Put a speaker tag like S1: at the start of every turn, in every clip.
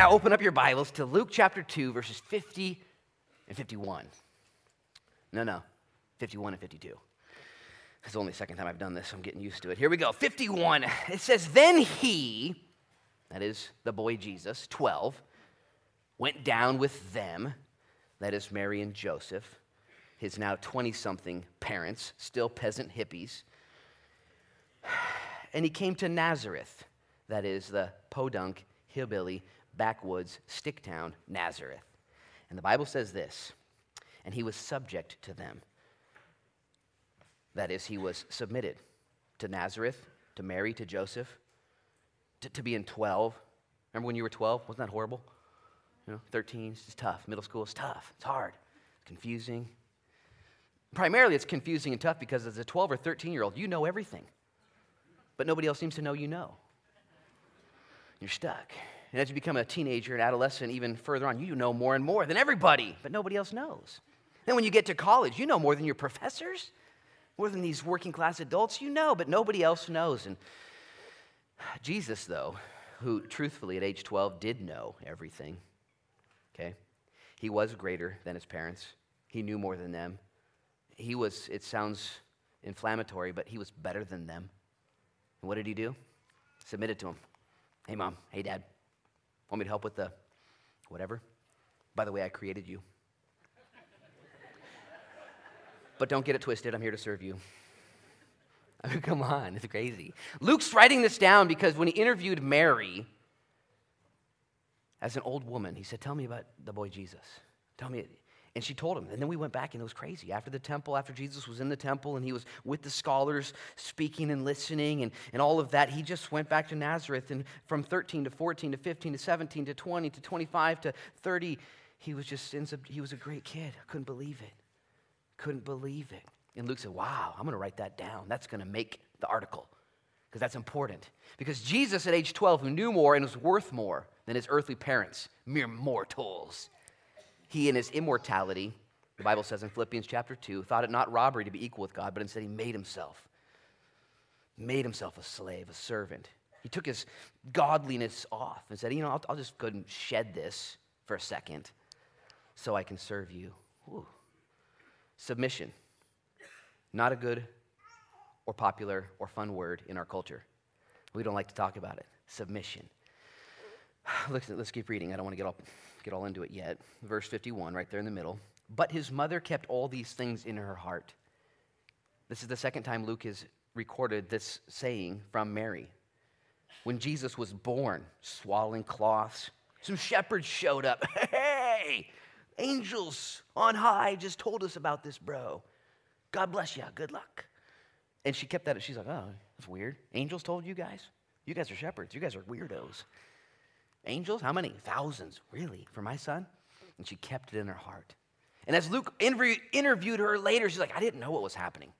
S1: Now open up your Bibles to Luke chapter 2, verses 50 and 51. No, no, 51 and 52. It's only the second time I've done this, so I'm getting used to it. Here we go. 51. It says, Then he, that is the boy Jesus, 12, went down with them, that is Mary and Joseph, his now 20 something parents, still peasant hippies. And he came to Nazareth, that is the podunk, hillbilly, backwoods, stick town, Nazareth. And the Bible says this, and he was subject to them. That is, he was submitted to Nazareth, to Mary, to Joseph, to, to being 12. Remember when you were 12? Wasn't that horrible? You know, 13 is tough. Middle school is tough. It's hard. It's confusing. Primarily, it's confusing and tough because as a 12 or 13 year old, you know everything. But nobody else seems to know you know. You're stuck. And as you become a teenager and adolescent, even further on, you know more and more than everybody, but nobody else knows. Then when you get to college, you know more than your professors, more than these working class adults. You know, but nobody else knows. And Jesus, though, who truthfully at age 12 did know everything, okay, he was greater than his parents, he knew more than them. He was, it sounds inflammatory, but he was better than them. And what did he do? Submitted to him. Hey, mom. Hey, dad. Want me to help with the whatever? By the way, I created you. but don't get it twisted. I'm here to serve you. I mean, oh, come on, it's crazy. Luke's writing this down because when he interviewed Mary as an old woman, he said, Tell me about the boy Jesus. Tell me. And she told him. And then we went back and it was crazy. After the temple, after Jesus was in the temple and he was with the scholars speaking and listening and, and all of that, he just went back to Nazareth. And from 13 to 14 to 15 to 17 to 20 to 25 to 30, he was just, he was a great kid. I couldn't believe it. Couldn't believe it. And Luke said, Wow, I'm going to write that down. That's going to make the article because that's important. Because Jesus at age 12, who knew more and was worth more than his earthly parents, mere mortals he, in his immortality, the Bible says in Philippians chapter 2, thought it not robbery to be equal with God, but instead he made himself. Made himself a slave, a servant. He took his godliness off and said, You know, I'll, I'll just go and shed this for a second so I can serve you. Ooh. Submission. Not a good or popular or fun word in our culture. We don't like to talk about it. Submission. Let's, let's keep reading. I don't want to get up get all into it yet. Verse 51, right there in the middle. But his mother kept all these things in her heart. This is the second time Luke has recorded this saying from Mary. When Jesus was born, swaddling cloths, some shepherds showed up. Hey, angels on high just told us about this, bro. God bless you. Good luck. And she kept that. She's like, oh, that's weird. Angels told you guys? You guys are shepherds. You guys are weirdos. Angels? How many? Thousands. Really? For my son? And she kept it in her heart. And as Luke interviewed her later, she's like, I didn't know what was happening.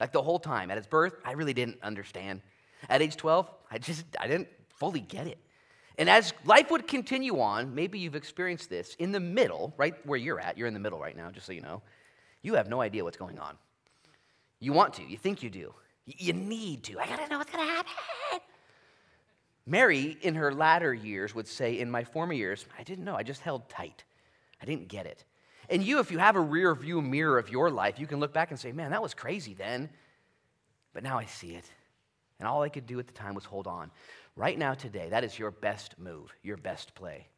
S1: Like the whole time. At his birth, I really didn't understand. At age 12, I just, I didn't fully get it. And as life would continue on, maybe you've experienced this, in the middle, right where you're at, you're in the middle right now, just so you know, you have no idea what's going on. You want to, you think you do. You need to. I gotta know what's gonna happen. Mary, in her latter years, would say, In my former years, I didn't know. I just held tight. I didn't get it. And you, if you have a rear view mirror of your life, you can look back and say, Man, that was crazy then. But now I see it. And all I could do at the time was hold on. Right now, today, that is your best move, your best play.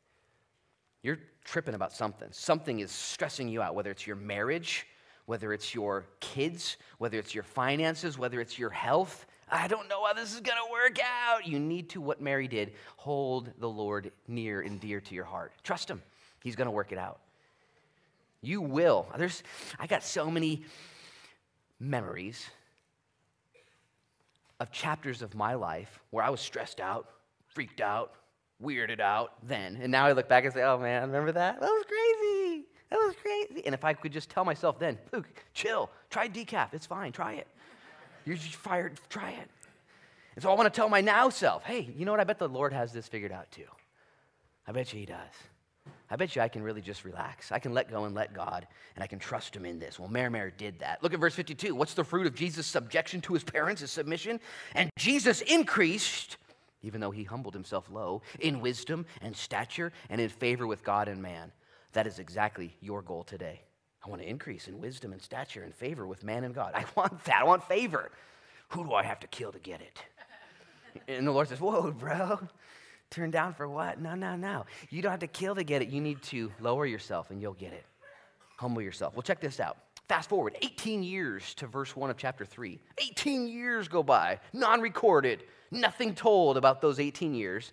S1: You're tripping about something. Something is stressing you out, whether it's your marriage, whether it's your kids, whether it's your finances, whether it's your health. I don't know how this is going to work out. You need to, what Mary did, hold the Lord near and dear to your heart. Trust Him, He's going to work it out. You will. There's, I got so many memories of chapters of my life where I was stressed out, freaked out, weirded out then. And now I look back and say, oh man, remember that? That was crazy. That was crazy. And if I could just tell myself then, Luke, chill, try decaf. It's fine, try it. You're just fired. Try it. And so I want to tell my now self, hey, you know what? I bet the Lord has this figured out too. I bet you He does. I bet you I can really just relax. I can let go and let God, and I can trust Him in this. Well, Mary Mary did that. Look at verse 52. What's the fruit of Jesus' subjection to his parents, his submission? And Jesus increased, even though he humbled himself low, in wisdom and stature and in favor with God and man. That is exactly your goal today. I want to increase in wisdom and stature and favor with man and God. I want that. I want favor. Who do I have to kill to get it? And the Lord says, Whoa, bro. Turn down for what? No, no, no. You don't have to kill to get it. You need to lower yourself and you'll get it. Humble yourself. Well, check this out. Fast forward 18 years to verse 1 of chapter 3. 18 years go by, non recorded, nothing told about those 18 years.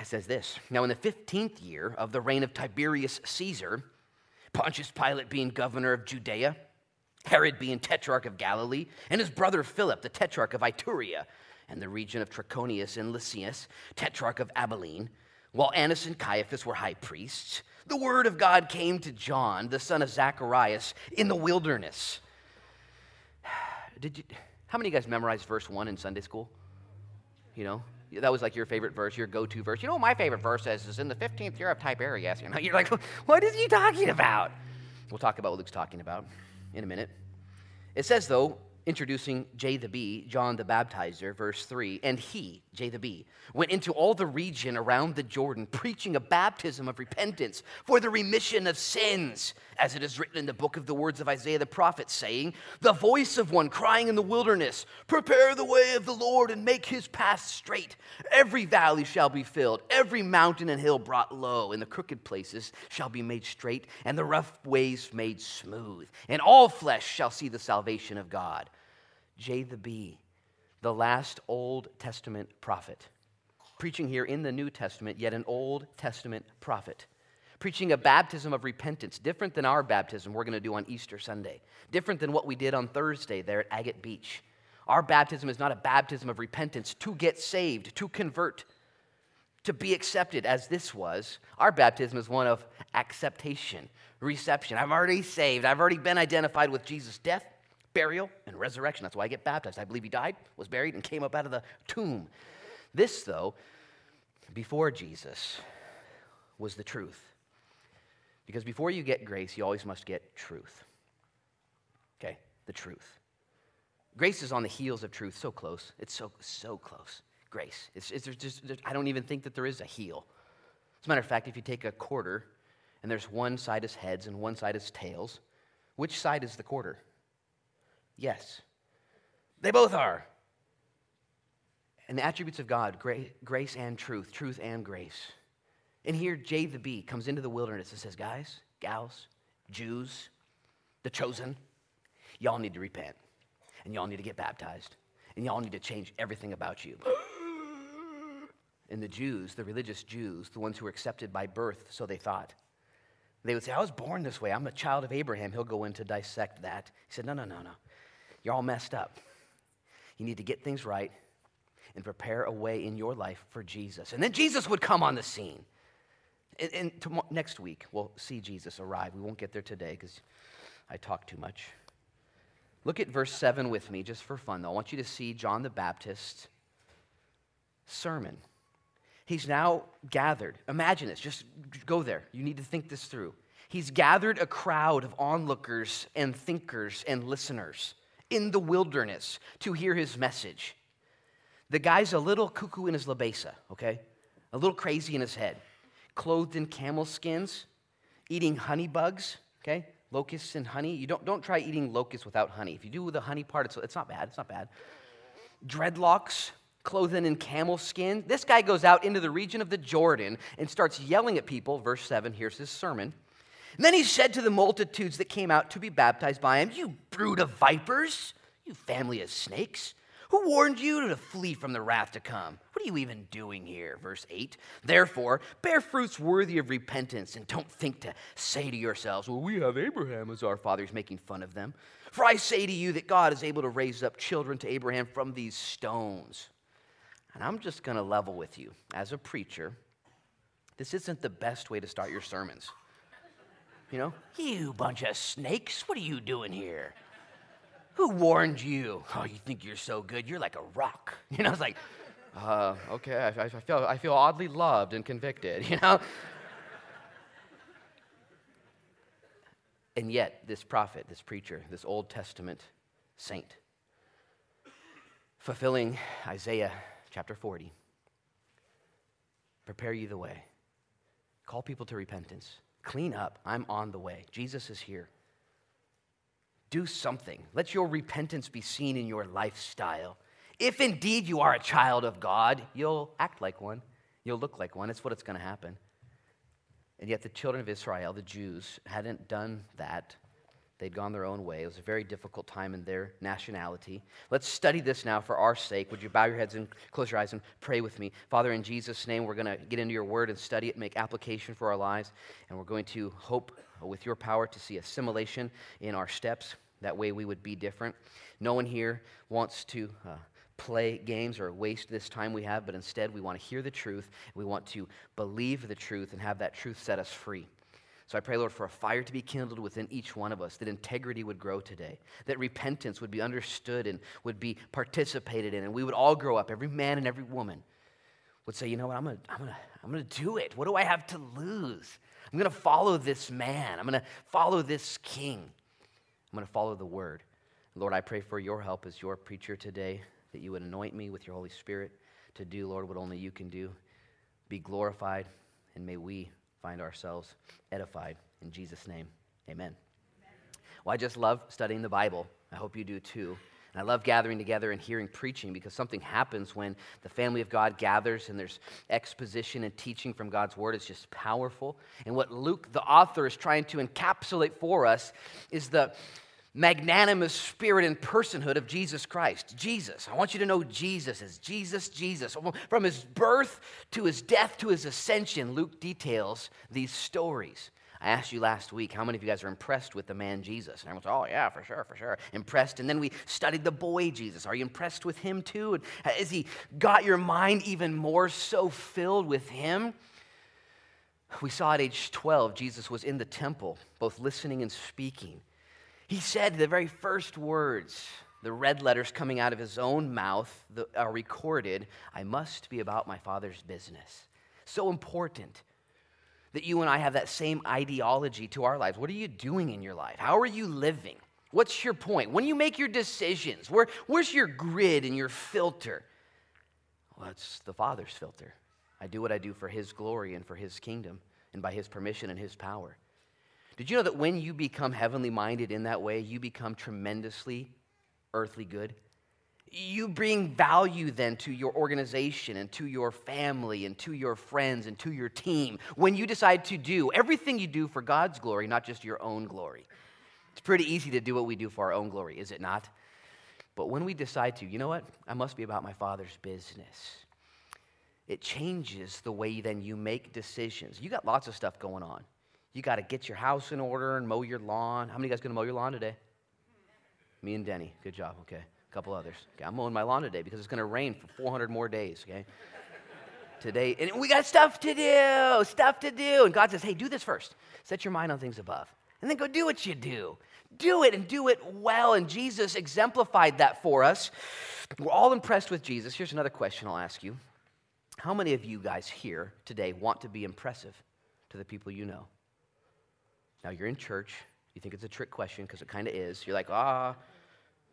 S1: It says this Now, in the 15th year of the reign of Tiberius Caesar, Pontius Pilate being governor of Judea, Herod being tetrarch of Galilee, and his brother Philip, the tetrarch of Iturea, and the region of Trachonius and Lysias, tetrarch of Abilene, while Annas and Caiaphas were high priests, the word of God came to John, the son of Zacharias, in the wilderness. Did you, how many of you guys memorized verse 1 in Sunday school? You know, that was like your favorite verse, your go to verse. You know what my favorite verse is? Is in the 15th year of Tiberius. You know, you're like, what is he talking about? We'll talk about what Luke's talking about in a minute. It says, though, introducing J the B, John the Baptizer, verse 3. And he, J the B, went into all the region around the Jordan, preaching a baptism of repentance for the remission of sins, as it is written in the book of the words of Isaiah the prophet, saying, The voice of one crying in the wilderness, Prepare the way of the Lord and make his path straight. Every valley shall be filled, every mountain and hill brought low, and the crooked places shall be made straight, and the rough ways made smooth. And all flesh shall see the salvation of God. J the B, the last Old Testament prophet. Preaching here in the New Testament, yet an Old Testament prophet. Preaching a baptism of repentance, different than our baptism we're going to do on Easter Sunday, different than what we did on Thursday there at Agate Beach. Our baptism is not a baptism of repentance to get saved, to convert, to be accepted as this was. Our baptism is one of acceptation, reception. I'm already saved. I've already been identified with Jesus' death, burial, and resurrection. That's why I get baptized. I believe he died, was buried, and came up out of the tomb. This, though, before Jesus, was the truth. Because before you get grace, you always must get truth. Okay? The truth. Grace is on the heels of truth, so close. It's so, so close. Grace. It's, it's just, I don't even think that there is a heel. As a matter of fact, if you take a quarter and there's one side is heads and one side is tails, which side is the quarter? Yes. They both are. And the attributes of God grace and truth, truth and grace. And here, J the B comes into the wilderness and says, Guys, gals, Jews, the chosen, y'all need to repent. And y'all need to get baptized. And y'all need to change everything about you. and the Jews, the religious Jews, the ones who were accepted by birth, so they thought, they would say, I was born this way. I'm a child of Abraham. He'll go in to dissect that. He said, No, no, no, no. You're all messed up. You need to get things right and prepare a way in your life for Jesus. And then Jesus would come on the scene. And, and tomorrow, next week, we'll see Jesus arrive. We won't get there today because I talk too much. Look at verse 7 with me, just for fun, though. I want you to see John the Baptist's sermon. He's now gathered. Imagine this. Just go there. You need to think this through. He's gathered a crowd of onlookers and thinkers and listeners in the wilderness to hear his message. The guy's a little cuckoo in his labesa, okay? A little crazy in his head. Clothed in camel skins, eating honey bugs, okay? Locusts and honey. You don't, don't try eating locusts without honey. If you do the honey part, it's, it's not bad. It's not bad. Dreadlocks, clothed in camel skin. This guy goes out into the region of the Jordan and starts yelling at people. Verse 7, here's his sermon. And then he said to the multitudes that came out to be baptized by him, You brood of vipers, you family of snakes. Who warned you to flee from the wrath to come? What are you even doing here? Verse 8. Therefore, bear fruits worthy of repentance, and don't think to say to yourselves, Well, we have Abraham as our father. He's making fun of them. For I say to you that God is able to raise up children to Abraham from these stones. And I'm just going to level with you. As a preacher, this isn't the best way to start your sermons. You know, you bunch of snakes, what are you doing here? Who warned you? Oh, you think you're so good? You're like a rock. You know, it's like, uh, okay, I, I, feel, I feel oddly loved and convicted, you know? and yet, this prophet, this preacher, this Old Testament saint, fulfilling Isaiah chapter 40. Prepare you the way. Call people to repentance. Clean up. I'm on the way. Jesus is here. Do something. Let your repentance be seen in your lifestyle. If indeed you are a child of God, you'll act like one. You'll look like one. It's what it's going to happen. And yet, the children of Israel, the Jews, hadn't done that. They'd gone their own way. It was a very difficult time in their nationality. Let's study this now for our sake. Would you bow your heads and close your eyes and pray with me? Father, in Jesus' name, we're going to get into your word and study it, make application for our lives. And we're going to hope with your power to see assimilation in our steps. That way we would be different. No one here wants to uh, play games or waste this time we have, but instead we want to hear the truth. We want to believe the truth and have that truth set us free. So I pray, Lord, for a fire to be kindled within each one of us, that integrity would grow today, that repentance would be understood and would be participated in, and we would all grow up, every man and every woman would say, you know what, I'm gonna, I'm gonna, I'm gonna do it. What do I have to lose? I'm gonna follow this man. I'm gonna follow this king. I'm gonna follow the word. Lord, I pray for your help as your preacher today that you would anoint me with your Holy Spirit to do, Lord, what only you can do. Be glorified, and may we find ourselves edified. In Jesus' name, amen. Well, I just love studying the Bible. I hope you do too. And I love gathering together and hearing preaching because something happens when the family of God gathers and there's exposition and teaching from God's word. It's just powerful. And what Luke, the author, is trying to encapsulate for us is the magnanimous spirit and personhood of Jesus Christ. Jesus. I want you to know Jesus is Jesus, Jesus. From his birth to his death to his ascension, Luke details these stories. I asked you last week how many of you guys are impressed with the man Jesus? And everyone said, Oh, yeah, for sure, for sure. Impressed. And then we studied the boy Jesus. Are you impressed with him too? And has he got your mind even more so filled with him? We saw at age 12, Jesus was in the temple, both listening and speaking. He said the very first words, the red letters coming out of his own mouth are recorded I must be about my Father's business. So important that you and I have that same ideology to our lives. What are you doing in your life? How are you living? What's your point? When you make your decisions, where, where's your grid and your filter? Well, it's the Father's filter. I do what I do for His glory and for His kingdom and by His permission and His power. Did you know that when you become heavenly minded in that way, you become tremendously earthly good? You bring value then to your organization and to your family and to your friends and to your team when you decide to do everything you do for God's glory, not just your own glory. It's pretty easy to do what we do for our own glory, is it not? But when we decide to, you know what? I must be about my Father's business. It changes the way then you make decisions. You got lots of stuff going on. You got to get your house in order and mow your lawn. How many of you guys going to mow your lawn today? Me and Denny. Good job. Okay. A couple others. Okay, I'm mowing my lawn today because it's going to rain for 400 more days. Okay. today, and we got stuff to do, stuff to do. And God says, hey, do this first. Set your mind on things above. And then go do what you do. Do it and do it well. And Jesus exemplified that for us. We're all impressed with Jesus. Here's another question I'll ask you How many of you guys here today want to be impressive to the people you know? Now you're in church. You think it's a trick question because it kind of is. You're like, ah, oh,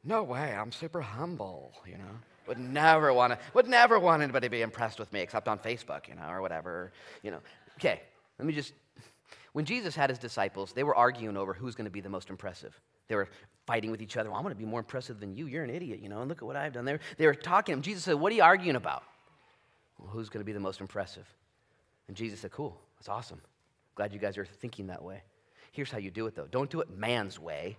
S1: no way. I'm super humble, you know. Would never want to. Would never want anybody to be impressed with me except on Facebook, you know, or whatever, you know. Okay, let me just. When Jesus had his disciples, they were arguing over who's going to be the most impressive. They were fighting with each other. Well, I'm going to be more impressive than you. You're an idiot, you know, and look at what I've done. They were, they were talking. Jesus said, What are you arguing about? Well, who's going to be the most impressive? And Jesus said, Cool. That's awesome. Glad you guys are thinking that way. Here's how you do it, though don't do it man's way,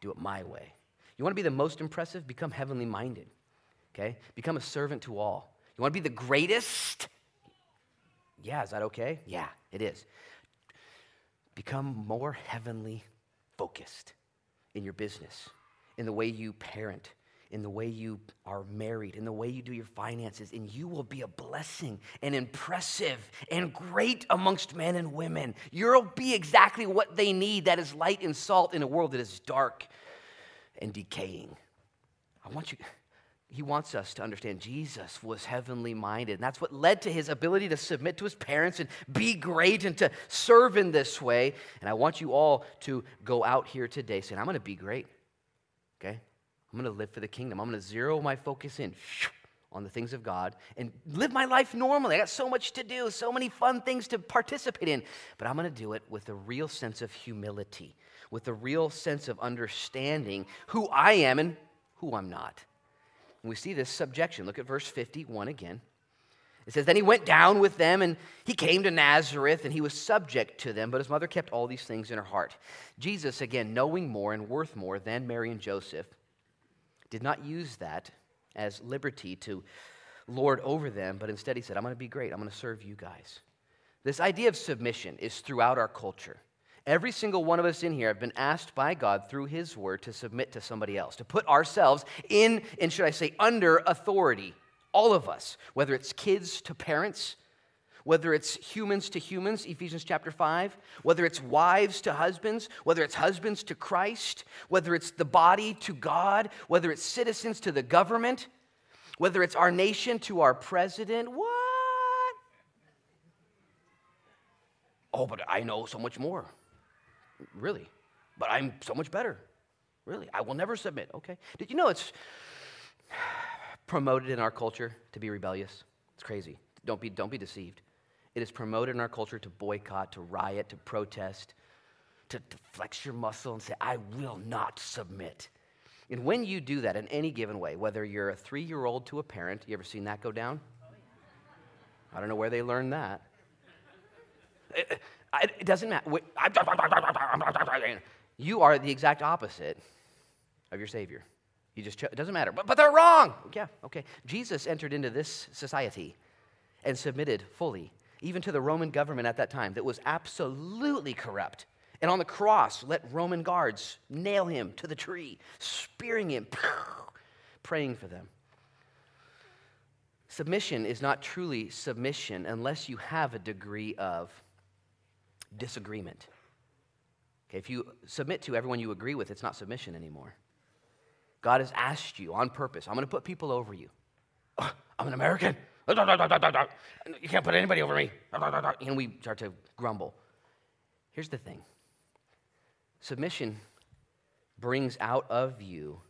S1: do it my way. You want to be the most impressive? Become heavenly minded, okay? Become a servant to all. You want to be the greatest? Yeah, is that okay? Yeah, it is. Become more heavenly focused in your business, in the way you parent, in the way you are married, in the way you do your finances, and you will be a blessing and impressive and great amongst men and women. You'll be exactly what they need that is light and salt in a world that is dark and decaying. I want you. He wants us to understand Jesus was heavenly minded. And that's what led to his ability to submit to his parents and be great and to serve in this way. And I want you all to go out here today saying, I'm going to be great. Okay? I'm going to live for the kingdom. I'm going to zero my focus in on the things of God and live my life normally. I got so much to do, so many fun things to participate in, but I'm going to do it with a real sense of humility, with a real sense of understanding who I am and who I'm not. And we see this subjection. Look at verse 51 again. It says, Then he went down with them, and he came to Nazareth, and he was subject to them, but his mother kept all these things in her heart. Jesus, again, knowing more and worth more than Mary and Joseph, did not use that as liberty to lord over them, but instead he said, I'm going to be great. I'm going to serve you guys. This idea of submission is throughout our culture. Every single one of us in here have been asked by God through His Word to submit to somebody else, to put ourselves in, and should I say, under authority. All of us, whether it's kids to parents, whether it's humans to humans, Ephesians chapter 5, whether it's wives to husbands, whether it's husbands to Christ, whether it's the body to God, whether it's citizens to the government, whether it's our nation to our president. What? Oh, but I know so much more. Really? But I'm so much better. Really? I will never submit. Okay. Did you know it's promoted in our culture to be rebellious? It's crazy. Don't be, don't be deceived. It is promoted in our culture to boycott, to riot, to protest, to, to flex your muscle and say, I will not submit. And when you do that in any given way, whether you're a three year old to a parent, you ever seen that go down? I don't know where they learned that. It, it doesn't matter. You are the exact opposite of your Savior. You just, it doesn't matter. But, but they're wrong. Yeah, okay. Jesus entered into this society and submitted fully even to the Roman government at that time, that was absolutely corrupt. And on the cross, let Roman guards nail him to the tree, spearing him, praying for them. Submission is not truly submission unless you have a degree of disagreement. Okay, if you submit to everyone you agree with, it's not submission anymore. God has asked you on purpose, I'm going to put people over you. Oh, I'm an American. You can't put anybody over me. And we start to grumble. Here's the thing submission brings out of you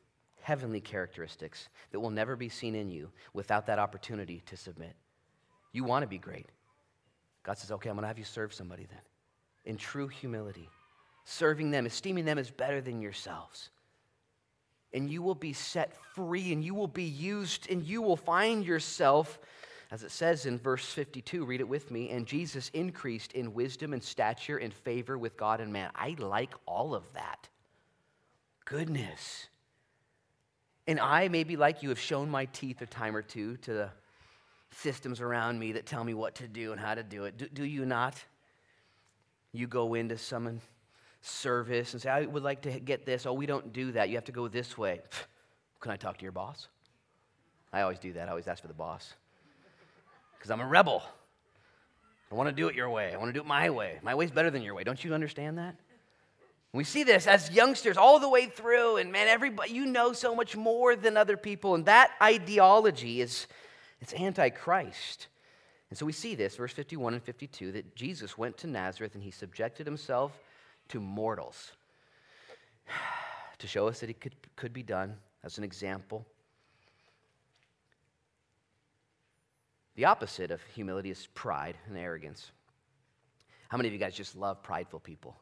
S1: heavenly characteristics that will never be seen in you without that opportunity to submit. You want to be great. God says, okay, I'm going to have you serve somebody then in true humility, serving them, esteeming them as better than yourselves. And you will be set free and you will be used and you will find yourself as it says in verse 52, read it with me, and Jesus increased in wisdom and stature and favor with God and man. I like all of that. Goodness. And I, maybe like you, have shown my teeth a time or two to the systems around me that tell me what to do and how to do it. Do, do you not? You go into some service and say, I would like to get this. Oh, we don't do that. You have to go this way. Can I talk to your boss? I always do that. I always ask for the boss because I'm a rebel. I want to do it your way. I want to do it my way. My way's better than your way. Don't you understand that? We see this as youngsters all the way through, and man, everybody, you know so much more than other people, and that ideology is it's antichrist. And so we see this, verse 51 and 52, that Jesus went to Nazareth and he subjected himself to mortals to show us that it could, could be done as an example. The opposite of humility is pride and arrogance. How many of you guys just love prideful people?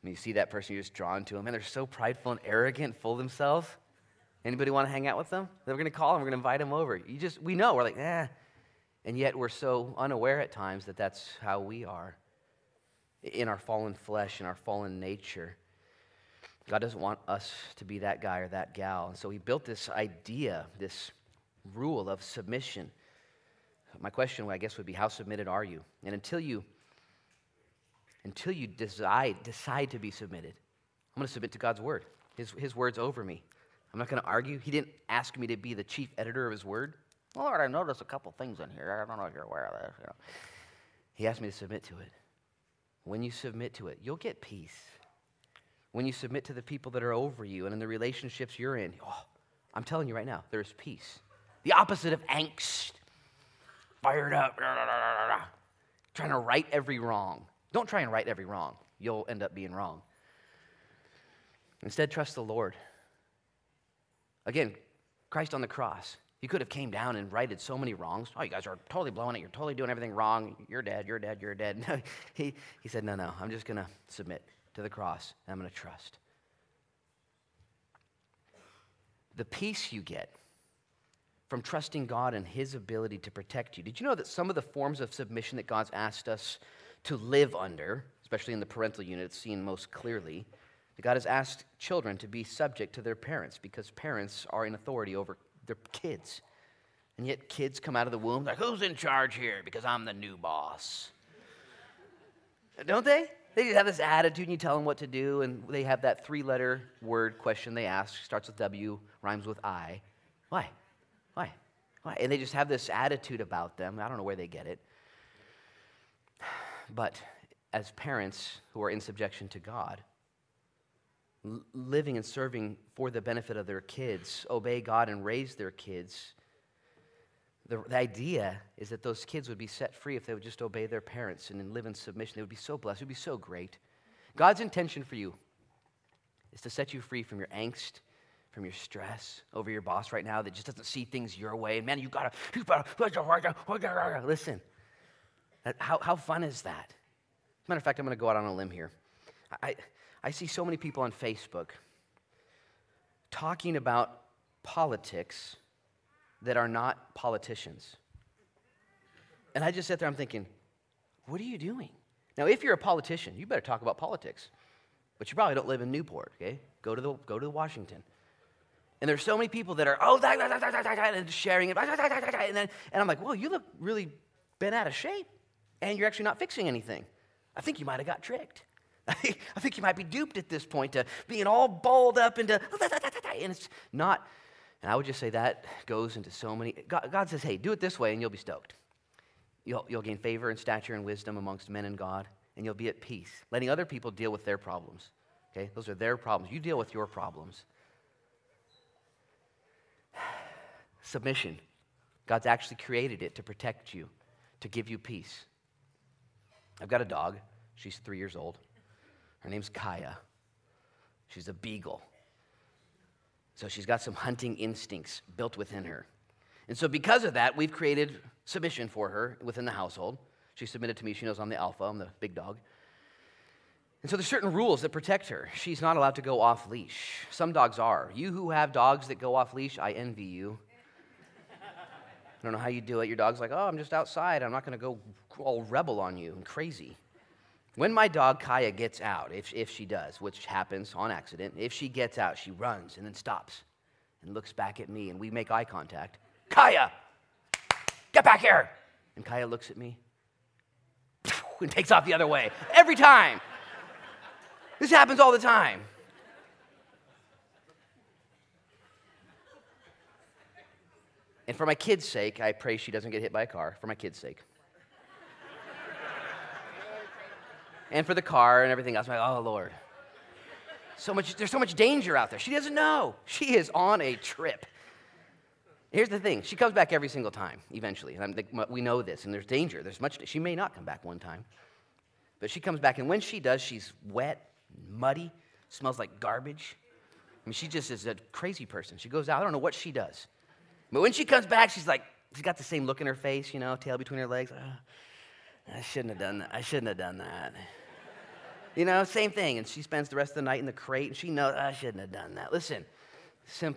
S1: When you see that person, you're just drawn to them, and they're so prideful and arrogant, full of themselves. Anybody want to hang out with them? Then we're going to call them. We're going to invite them over. You just, we know. We're like, eh. And yet we're so unaware at times that that's how we are in our fallen flesh, in our fallen nature. God doesn't want us to be that guy or that gal. And so he built this idea, this rule of submission my question, I guess, would be how submitted are you? And until you until you decide, decide to be submitted, I'm going to submit to God's word. His, his word's over me. I'm not going to argue. He didn't ask me to be the chief editor of his word. Lord, I noticed a couple things in here. I don't know if you're aware of this. You know. He asked me to submit to it. When you submit to it, you'll get peace. When you submit to the people that are over you and in the relationships you're in, oh, I'm telling you right now, there's peace. The opposite of angst fired up, trying to right every wrong. Don't try and right every wrong, you'll end up being wrong. Instead, trust the Lord. Again, Christ on the cross. He could have came down and righted so many wrongs. Oh, you guys are totally blowing it. You're totally doing everything wrong. You're dead. You're dead. You're dead. No, he, he said, no, no. I'm just going to submit to the cross. And I'm going to trust. The peace you get from trusting God and His ability to protect you. Did you know that some of the forms of submission that God's asked us to live under, especially in the parental unit, it's seen most clearly, that God has asked children to be subject to their parents because parents are in authority over their kids. And yet kids come out of the womb like, who's in charge here? Because I'm the new boss. Don't they? They have this attitude and you tell them what to do, and they have that three letter word question they ask, starts with W, rhymes with I. Why? Why? And they just have this attitude about them. I don't know where they get it. But as parents who are in subjection to God, living and serving for the benefit of their kids, obey God and raise their kids. The, the, idea is that those kids would be set free if they would just obey their parents and live in submission. They would be so blessed. It would be so great. God's intention for you is to set you free from your angst, from your stress over your boss right now that just doesn't see things your way. And man, you gotta, you gotta, listen. How, how fun is that? As a matter of fact, I'm gonna go out on a limb here. I, I see so many people on Facebook talking about politics that are not politicians. And I just sit there, I'm thinking, what are you doing? Now, if you're a politician, you better talk about politics. But you probably don't live in Newport, okay? Go to, the, go to Washington. And there's so many people that are, oh, that, that, that, that, that, and sharing it. And, then, and I'm like, well, you look really bent out of shape. And you're actually not fixing anything. I think you might have got tricked. I think you might be duped at this point to being all balled up into, and it's not. And I would just say that goes into so many. God, God says, hey, do it this way and you'll be stoked. You'll, you'll gain favor and stature and wisdom amongst men and God, and you'll be at peace, letting other people deal with their problems. Okay? Those are their problems. You deal with your problems. Submission. God's actually created it to protect you, to give you peace. I've got a dog. She's three years old. Her name's Kaya. She's a beagle. So she's got some hunting instincts built within her. And so, because of that, we've created submission for her within the household. She submitted to me. She knows I'm the alpha, I'm the big dog. And so, there's certain rules that protect her. She's not allowed to go off leash. Some dogs are. You who have dogs that go off leash, I envy you. I don't know how you do it. Your dog's like, oh, I'm just outside. I'm not going to go all rebel on you and crazy. When my dog Kaya gets out, if, if she does, which happens on accident, if she gets out, she runs and then stops and looks back at me and we make eye contact. Kaya, get back here. And Kaya looks at me and takes off the other way every time. This happens all the time. And for my kid's sake, I pray she doesn't get hit by a car, for my kid's sake. and for the car and everything else. I'm like, oh, Lord. So much, there's so much danger out there. She doesn't know. She is on a trip. Here's the thing she comes back every single time, eventually. And we know this, and there's danger. There's much, she may not come back one time. But she comes back, and when she does, she's wet, muddy, smells like garbage. I mean, she just is a crazy person. She goes out, I don't know what she does. But when she comes back, she's like, she's got the same look in her face, you know, tail between her legs. Oh, I shouldn't have done that. I shouldn't have done that. You know, same thing. And she spends the rest of the night in the crate, and she knows, I shouldn't have done that. Listen, sim-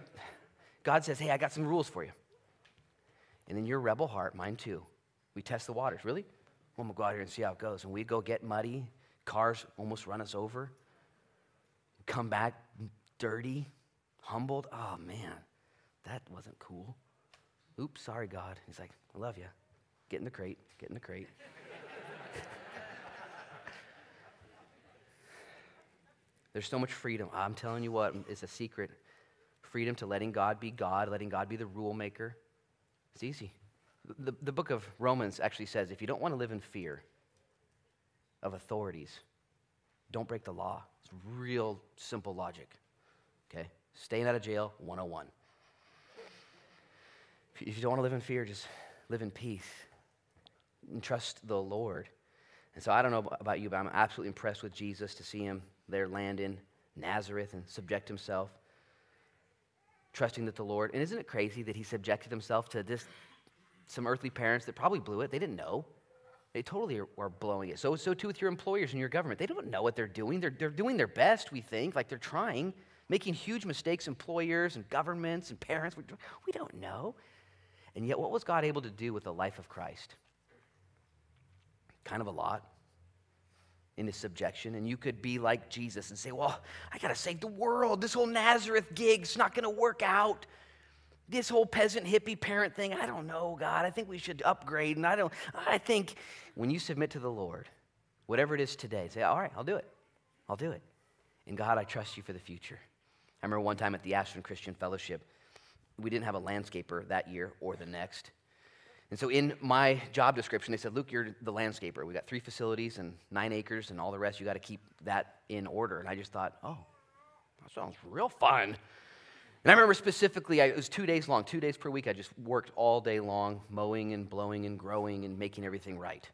S1: God says, Hey, I got some rules for you. And in your rebel heart, mine too, we test the waters. Really? Well, I'm going to go out here and see how it goes. And we go get muddy, cars almost run us over, come back dirty, humbled. Oh, man, that wasn't cool. Oops, sorry, God. He's like, I love you. Get in the crate, get in the crate. There's so much freedom. I'm telling you what, it's a secret. Freedom to letting God be God, letting God be the rule maker. It's easy. The, the book of Romans actually says if you don't want to live in fear of authorities, don't break the law. It's real simple logic. Okay? Staying out of jail, 101. If you don't want to live in fear, just live in peace and trust the Lord. And so I don't know about you, but I'm absolutely impressed with Jesus to see him there land in Nazareth and subject himself. trusting that the Lord, and isn't it crazy that he subjected himself to this, some earthly parents that probably blew it? They didn't know. They totally are, blowing it. So, so too with your employers and your government. They don't know what they're doing. They're, they're doing their best, we think, like they're trying, making huge mistakes, employers and governments and parents. We, we don't know. And yet, what was God able to do with the life of Christ? Kind of a lot in his subjection. And you could be like Jesus and say, Well, I got to save the world. This whole Nazareth gig's not going to work out. This whole peasant hippie parent thing, I don't know, God. I think we should upgrade. And I don't, I think when you submit to the Lord, whatever it is today, say, All right, I'll do it. I'll do it. And God, I trust you for the future. I remember one time at the Ashland Christian Fellowship, we didn't have a landscaper that year or the next. And so in my job description, they said, Luke, you're the landscaper. We got three facilities and nine acres and all the rest. You got to keep that in order. And I just thought, oh, that sounds real fun. And I remember specifically, I, it was two days long, two days per week. I just worked all day long, mowing and blowing and growing and making everything right.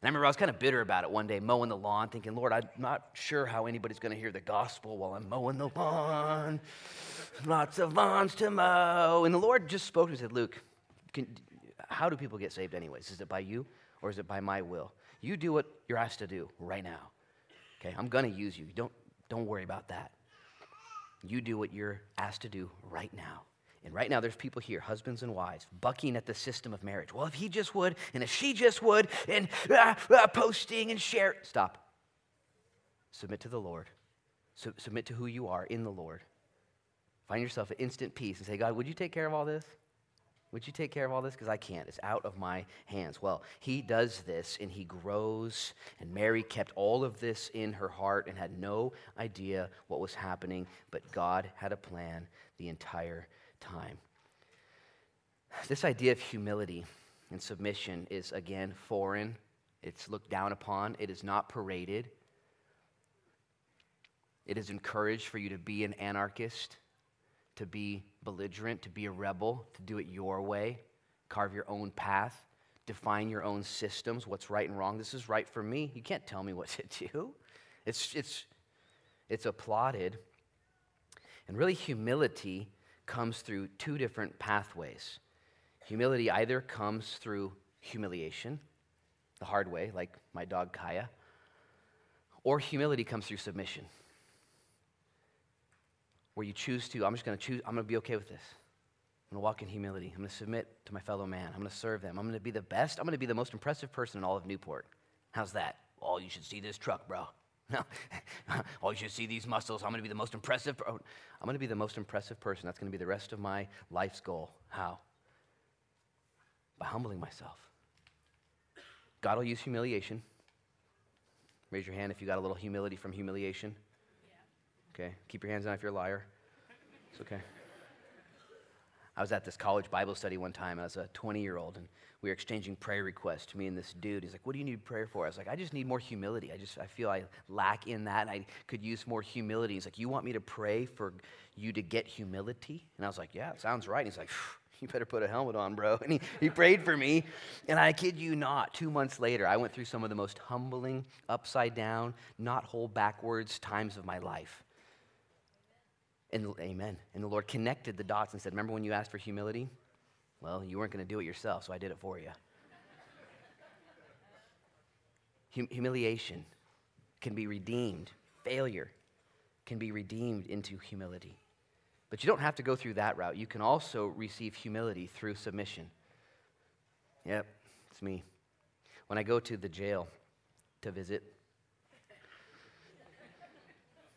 S1: And I remember I was kind of bitter about it one day, mowing the lawn, thinking, Lord, I'm not sure how anybody's going to hear the gospel while I'm mowing the lawn. Lots of lawns to mow. And the Lord just spoke to me and said, Luke, can, how do people get saved, anyways? Is it by you or is it by my will? You do what you're asked to do right now. Okay, I'm going to use you. Don't, don't worry about that. You do what you're asked to do right now. And right now, there's people here, husbands and wives, bucking at the system of marriage. Well, if he just would, and if she just would, and uh, uh, posting and share. Stop. Submit to the Lord. submit to who you are in the Lord. Find yourself at instant peace and say, God, would you take care of all this? Would you take care of all this? Because I can't. It's out of my hands. Well, he does this and he grows. And Mary kept all of this in her heart and had no idea what was happening, but God had a plan the entire time. This idea of humility and submission is, again, foreign. It's looked down upon, it is not paraded. It is encouraged for you to be an anarchist to be belligerent, to be a rebel, to do it your way, carve your own path, define your own systems, what's right and wrong. This is right for me. You can't tell me what to do. It's, it's, it's applauded. And really, humility comes through two different pathways. Humility either comes through humiliation, the hard way, like my dog Kaya, or humility comes through submission where you choose to, I'm just going to choose, I'm going to be okay with this. I'm going to walk in humility. I'm going to submit to my fellow man. I'm going to serve them. I'm going to be the best. I'm going to be the most impressive person in all of Newport. How's that? Oh, you should see this truck, bro. No. oh, you should see these muscles. I'm going to be the most impressive. I'm going to be the most impressive person. That's going to be the rest of my life's goal. How? By humbling myself. God will use humiliation. Raise your hand if you got a little humility from humiliation. Okay? Keep your hands down if you're a liar. It's okay. I was at this college Bible study one time. I was a 20 year old, and we were exchanging prayer requests. Me and this dude. He's like, "What do you need prayer for?" I was like, "I just need more humility. I just I feel I lack in that, and I could use more humility." He's like, "You want me to pray for you to get humility?" And I was like, "Yeah, sounds right." And he's like, "You better put a helmet on, bro." And he, he prayed for me, and I kid you not, two months later, I went through some of the most humbling, upside down, not hold backwards times of my life. And amen. And the Lord connected the dots and said, Remember when you asked for humility? Well, you weren't going to do it yourself, so I did it for you. hum- humiliation can be redeemed, failure can be redeemed into humility. But you don't have to go through that route. You can also receive humility through submission. Yep, it's me. When I go to the jail to visit,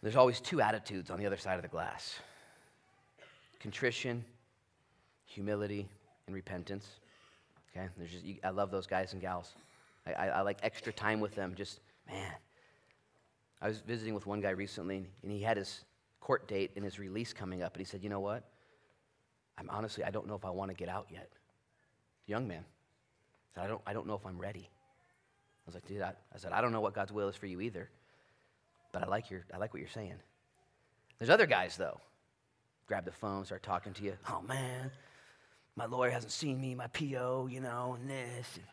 S1: there's always two attitudes on the other side of the glass contrition, humility, and repentance. Okay? There's just, I love those guys and gals. I, I, I like extra time with them. Just, man. I was visiting with one guy recently, and he had his court date and his release coming up, and he said, You know what? I'm honestly, I don't know if I want to get out yet. Young man. Said, I don't, I don't know if I'm ready. I was like, dude, I, I said, I don't know what God's will is for you either. But I like, your, I like what you're saying. There's other guys, though. Grab the phone, start talking to you. Oh, man, my lawyer hasn't seen me, my PO, you know, and this. And,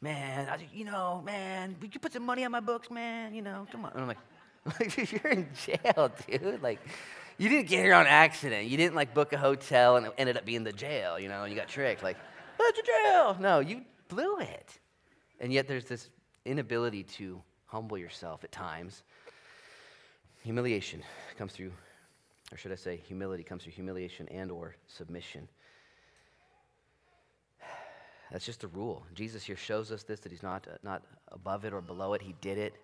S1: man, I, you know, man, would you put some money on my books, man? You know, come on. And I'm like, you're in jail, dude. Like, you didn't get here on accident. You didn't like book a hotel and it ended up being the jail, you know, and you got tricked. Like, oh, that's a jail. No, you blew it. And yet there's this inability to humble yourself at times. Humiliation comes through, or should I say, humility comes through humiliation and or submission. That's just a rule. Jesus here shows us this that he's not, uh, not above it or below it. He did it.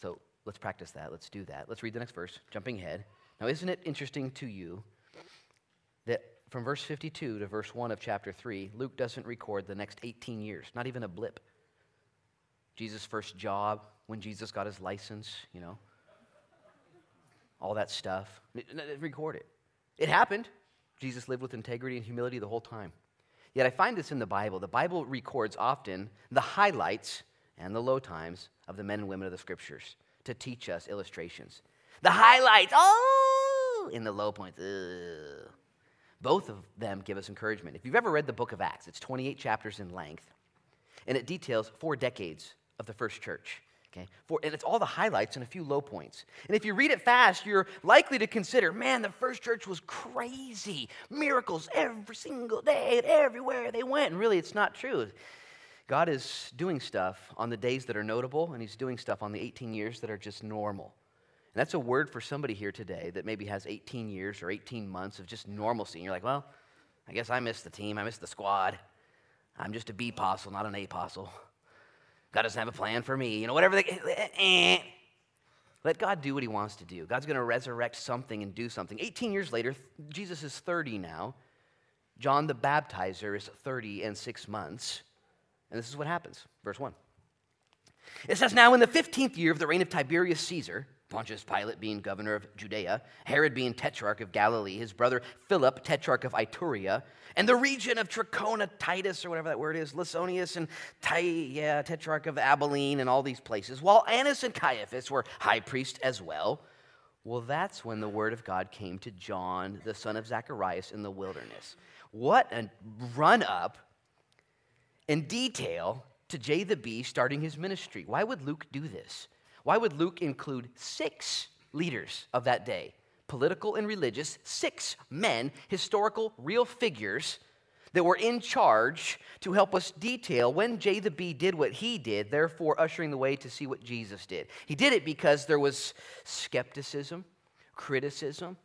S1: So let's practice that. Let's do that. Let's read the next verse, jumping ahead. Now, isn't it interesting to you that from verse 52 to verse 1 of chapter 3, Luke doesn't record the next 18 years, not even a blip. Jesus' first job, when Jesus got his license, you know, all that stuff. Record it. It happened. Jesus lived with integrity and humility the whole time. Yet I find this in the Bible. The Bible records often the highlights and the low times of the men and women of the scriptures to teach us illustrations. The highlights, oh, in the low points, ugh. Both of them give us encouragement. If you've ever read the book of Acts, it's 28 chapters in length, and it details four decades of the first church. Okay? For, and it's all the highlights and a few low points. And if you read it fast, you're likely to consider, man, the first church was crazy. Miracles every single day everywhere they went. And really, it's not true. God is doing stuff on the days that are notable, and He's doing stuff on the 18 years that are just normal. And that's a word for somebody here today that maybe has 18 years or 18 months of just normalcy. And you're like, well, I guess I missed the team, I missed the squad. I'm just a B apostle, not an A apostle. God doesn't have a plan for me. You know, whatever they. Eh, eh. Let God do what he wants to do. God's going to resurrect something and do something. 18 years later, Jesus is 30 now. John the Baptizer is 30 and six months. And this is what happens. Verse 1. It says, Now in the 15th year of the reign of Tiberius Caesar, Pontius Pilate being governor of Judea, Herod being tetrarch of Galilee, his brother Philip, tetrarch of Iturea, and the region of Trachona, Titus, or whatever that word is, Lysanias and yeah, tetrarch of Abilene, and all these places, while Annas and Caiaphas were high priests as well. Well, that's when the word of God came to John, the son of Zacharias, in the wilderness. What a run up in detail to J the B starting his ministry. Why would Luke do this? Why would Luke include six leaders of that day, political and religious, six men, historical, real figures that were in charge to help us detail when J the B did what he did, therefore ushering the way to see what Jesus did? He did it because there was skepticism, criticism,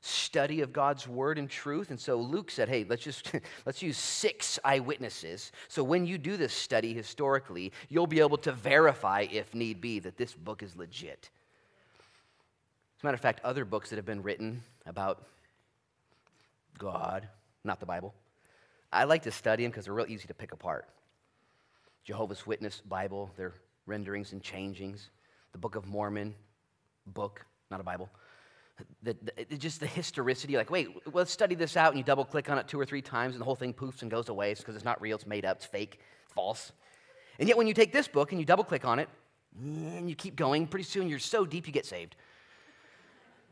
S1: study of God's word and truth. And so Luke said, hey, let's just let's use six eyewitnesses. So when you do this study historically, you'll be able to verify, if need be, that this book is legit. As a matter of fact, other books that have been written about God, not the Bible, I like to study them because they're real easy to pick apart. Jehovah's Witness Bible, their renderings and changings. The Book of Mormon, book, not a Bible the, the, just the historicity, like, wait, let's study this out, and you double click on it two or three times, and the whole thing poofs and goes away. It's because it's not real, it's made up, it's fake, false. And yet, when you take this book and you double click on it, and you keep going, pretty soon you're so deep you get saved.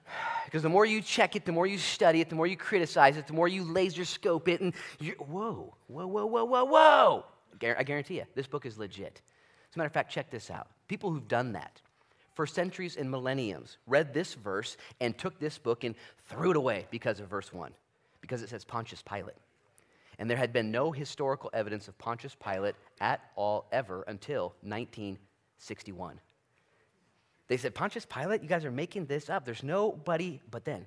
S1: Because the more you check it, the more you study it, the more you criticize it, the more you laser scope it, and you whoa, whoa, whoa, whoa, whoa, whoa. I guarantee you, this book is legit. As a matter of fact, check this out. People who've done that, for centuries and millenniums read this verse and took this book and threw it away because of verse 1, because it says Pontius Pilate. And there had been no historical evidence of Pontius Pilate at all ever until 1961. They said, Pontius Pilate, you guys are making this up. There's nobody but then.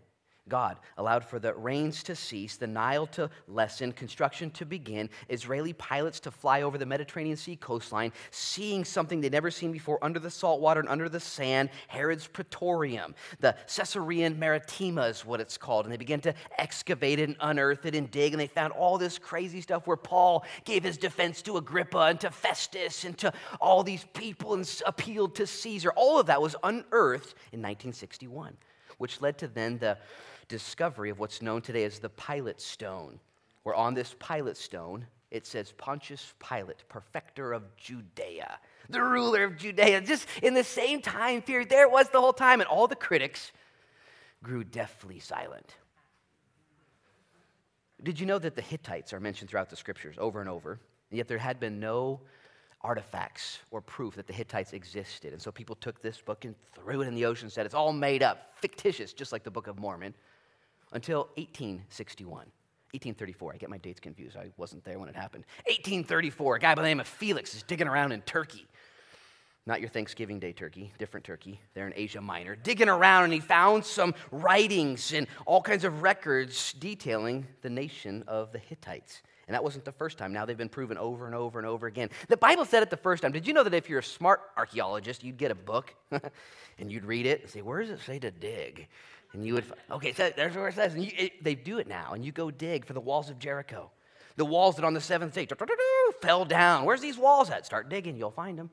S1: God allowed for the rains to cease, the Nile to lessen, construction to begin, Israeli pilots to fly over the Mediterranean Sea coastline, seeing something they'd never seen before under the salt water and under the sand, Herod's Praetorium. The Caesarea Maritima is what it's called. And they began to excavate it and unearth it and dig, and they found all this crazy stuff where Paul gave his defense to Agrippa and to Festus and to all these people and appealed to Caesar. All of that was unearthed in 1961, which led to then the discovery of what's known today as the Pilate Stone, where on this Pilate Stone it says Pontius Pilate, perfecter of Judea, the ruler of Judea. Just in the same time period, there it was the whole time, and all the critics grew deathly silent. Did you know that the Hittites are mentioned throughout the scriptures over and over? And yet there had been no artifacts or proof that the Hittites existed. And so people took this book and threw it in the ocean and said it's all made up, fictitious, just like the Book of Mormon, until 1861. 1834. I get my dates confused. I wasn't there when it happened. 1834. A guy by the name of Felix is digging around in Turkey. Not your Thanksgiving Day turkey, different turkey. They're in Asia Minor. Digging around, and he found some writings and all kinds of records detailing the nation of the Hittites. And that wasn't the first time. Now they've been proven over and over and over again. The Bible said it the first time. Did you know that if you're a smart archaeologist, you'd get a book and you'd read it and say, Where does it say to dig? And you would, okay, so there's where it says. And you, it, they do it now. And you go dig for the walls of Jericho. The walls that on the seventh day fell down. Where's these walls at? Start digging, you'll find them.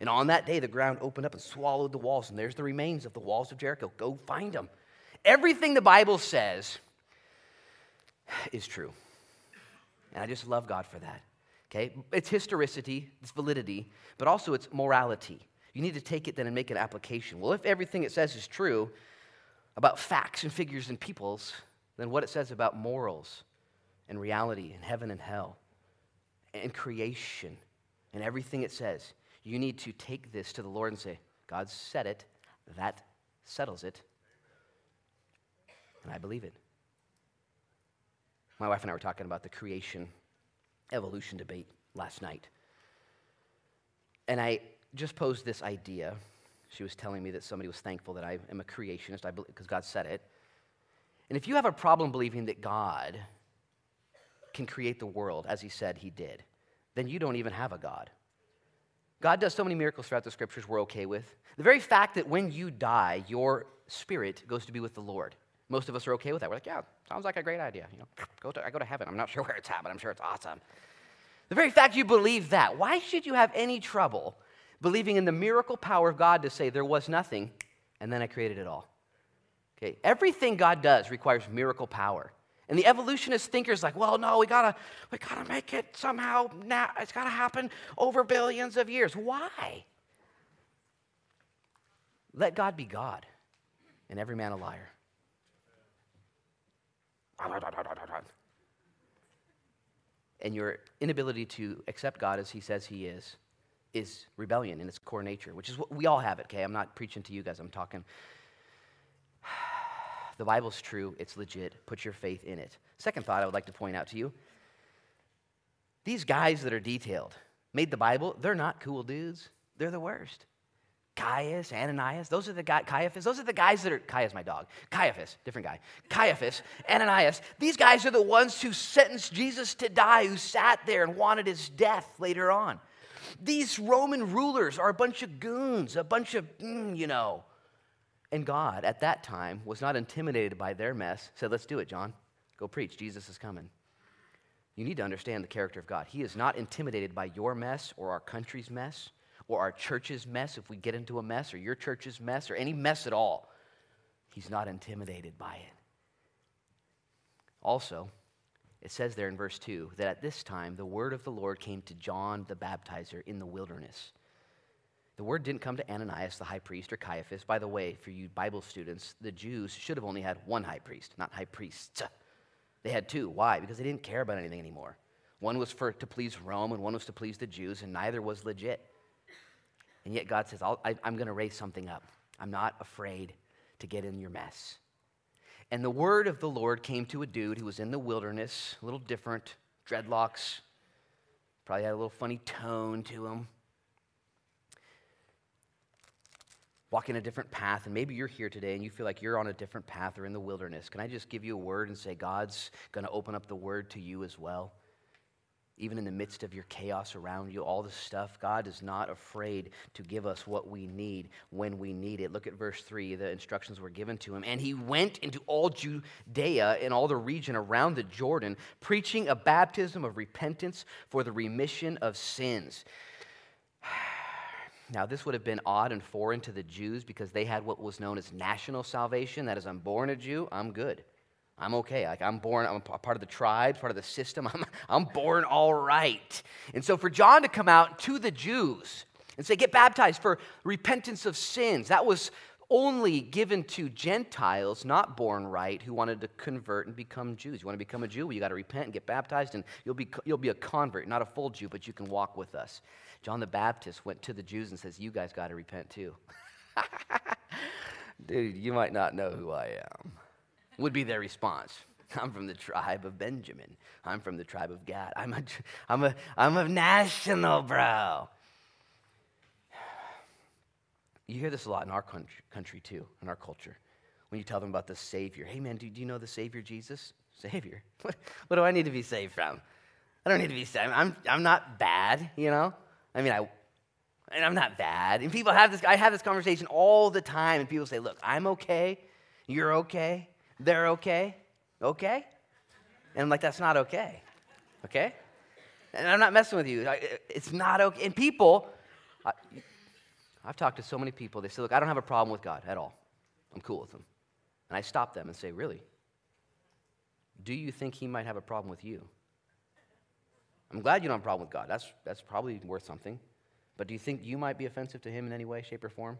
S1: And on that day, the ground opened up and swallowed the walls. And there's the remains of the walls of Jericho. Go find them. Everything the Bible says is true. And I just love God for that. Okay? It's historicity, it's validity, but also it's morality. You need to take it then and make an application. Well, if everything it says is true about facts and figures and peoples, than what it says about morals and reality and heaven and hell and creation and everything it says, you need to take this to the Lord and say, God said it, that settles it, and I believe it. My wife and I were talking about the creation evolution debate last night. And I just posed this idea. She was telling me that somebody was thankful that I am a creationist because God said it. And if you have a problem believing that God can create the world as he said he did, then you don't even have a God. God does so many miracles throughout the scriptures we're okay with. The very fact that when you die, your spirit goes to be with the Lord. Most of us are okay with that. We're like, yeah, sounds like a great idea. You know, go to, I go to heaven. I'm not sure where it's at, but I'm sure it's awesome. The very fact you believe that, why should you have any trouble believing in the miracle power of God to say there was nothing and then I created it all? Okay, everything God does requires miracle power. And the evolutionist thinker's like, well, no, we gotta, we gotta make it somehow now. It's gotta happen over billions of years. Why? Let God be God and every man a liar. And your inability to accept God as He says He is, is rebellion in its core nature, which is what we all have it, okay? I'm not preaching to you guys, I'm talking. The Bible's true, it's legit. Put your faith in it. Second thought I would like to point out to you these guys that are detailed made the Bible, they're not cool dudes, they're the worst. Caius, Ananias, those are the guys, Caiaphas, those are the guys that are, Caius, my dog. Caiaphas, different guy. Caiaphas, Ananias, these guys are the ones who sentenced Jesus to die, who sat there and wanted his death later on. These Roman rulers are a bunch of goons, a bunch of, mm, you know. And God, at that time, was not intimidated by their mess, said, Let's do it, John. Go preach. Jesus is coming. You need to understand the character of God. He is not intimidated by your mess or our country's mess or our church's mess, if we get into a mess, or your church's mess, or any mess at all, he's not intimidated by it. Also, it says there in verse 2 that at this time the word of the Lord came to John the baptizer in the wilderness. The word didn't come to Ananias, the high priest, or Caiaphas. By the way, for you Bible students, the Jews should have only had one high priest, not high priests. They had two. Why? Because they didn't care about anything anymore. One was for to please Rome, and one was to please the Jews, and neither was legit. And yet God says, I, am going to raise something up. I'm not afraid to get in your mess. And the word of the Lord came to a dude who was in the wilderness, a little different, dreadlocks, probably had a little funny tone to him. Walking a different path, and maybe you're here today and you feel like you're on a different path or in the wilderness. Can I just give you a word and say God's going to open up the word to you as well? Even in the midst of your chaos around you, all the stuff, God is not afraid to give us what we need when we need it. Look at verse 3. The instructions were given to him. And he went into all Judea and all the region around the Jordan, preaching a baptism of repentance for the remission of sins. Now, this would have been odd and foreign to the Jews because they had what was known as national salvation. That is, I'm born a Jew, I'm good. I'm okay. Like I'm born, I'm a part of the tribe, part of the system. I'm, I'm born all right. And so for John to come out to the Jews and say, get baptized for repentance of sins, that was only given to Gentiles not born right who wanted to convert and become Jews. You want to become a Jew? Well, you got to repent and get baptized, and you'll be, you'll be a convert, not a full Jew, but you can walk with us. John the Baptist went to the Jews and says, You guys got to repent too. Dude, you might not know who I am, would be their response. I'm from the tribe of Benjamin. I'm from the tribe of Gad. I'm a, I'm a, I'm a national, bro. You hear this a lot in our country, country too, in our culture. When you tell them about the Savior. Hey, man, do, do you know the Savior, Jesus? Savior? What, what do I need to be saved from? I don't need to be saved. I'm, I'm not bad, you know? I mean, I, and I'm not bad. And people have this, I have this conversation all the time, and people say, look, I'm okay, you're okay, they're okay, okay? And I'm like, that's not okay, okay? And I'm not messing with you. It's not okay. And people, I, I've talked to so many people, they say, look, I don't have a problem with God at all. I'm cool with him. And I stop them and say, really? Do you think he might have a problem with you? I'm glad you don't have a problem with God. That's, that's probably worth something. But do you think you might be offensive to him in any way, shape, or form?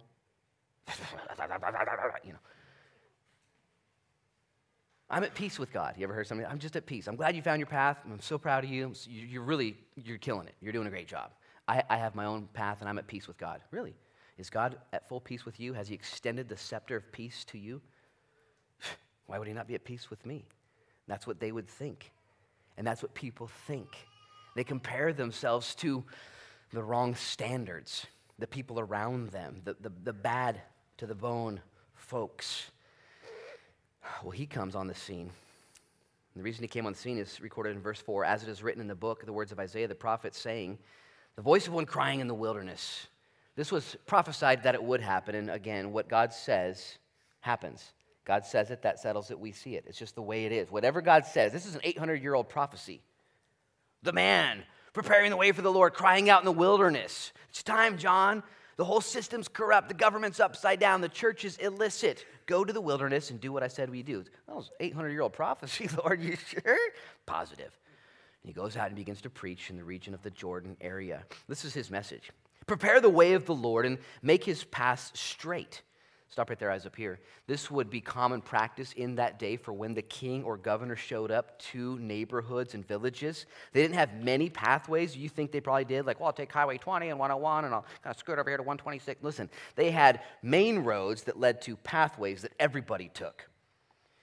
S1: you know. I'm at peace with God. You ever heard something? I'm just at peace. I'm glad you found your path. I'm so proud of you. You're really, you're killing it. You're doing a great job. I, I have my own path and I'm at peace with God. Really? Is God at full peace with you? Has he extended the scepter of peace to you? Why would he not be at peace with me? That's what they would think. And that's what people think. They compare themselves to the wrong standards, the people around them, the, the, the bad to the bone folks. Well, he comes on the scene. And the reason he came on the scene is recorded in verse 4 as it is written in the book, the words of Isaiah the prophet saying, The voice of one crying in the wilderness. This was prophesied that it would happen. And again, what God says happens. God says it, that settles it, we see it. It's just the way it is. Whatever God says, this is an 800 year old prophecy. The man preparing the way for the Lord, crying out in the wilderness. It's time, John. The whole system's corrupt. The government's upside down. The church is illicit. Go to the wilderness and do what I said we do. That was 800 year old prophecy, Lord. You sure? Positive. And he goes out and begins to preach in the region of the Jordan area. This is his message Prepare the way of the Lord and make his path straight. Stop right there, eyes up here. This would be common practice in that day for when the king or governor showed up to neighborhoods and villages. They didn't have many pathways. You think they probably did, like, well, I'll take Highway 20 and 101 and I'll kind of skirt over here to 126. Listen, they had main roads that led to pathways that everybody took.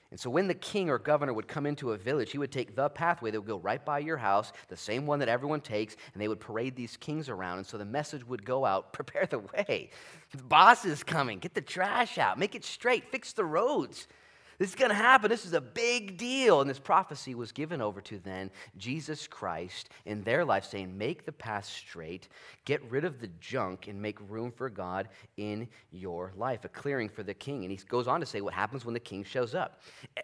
S1: And so when the king or governor would come into a village, he would take the pathway that would go right by your house, the same one that everyone takes, and they would parade these kings around. And so the message would go out prepare the way. The boss is coming. Get the trash out. Make it straight. Fix the roads. This is going to happen. This is a big deal. And this prophecy was given over to then Jesus Christ in their life, saying, Make the path straight, get rid of the junk, and make room for God in your life, a clearing for the king. And he goes on to say what happens when the king shows up.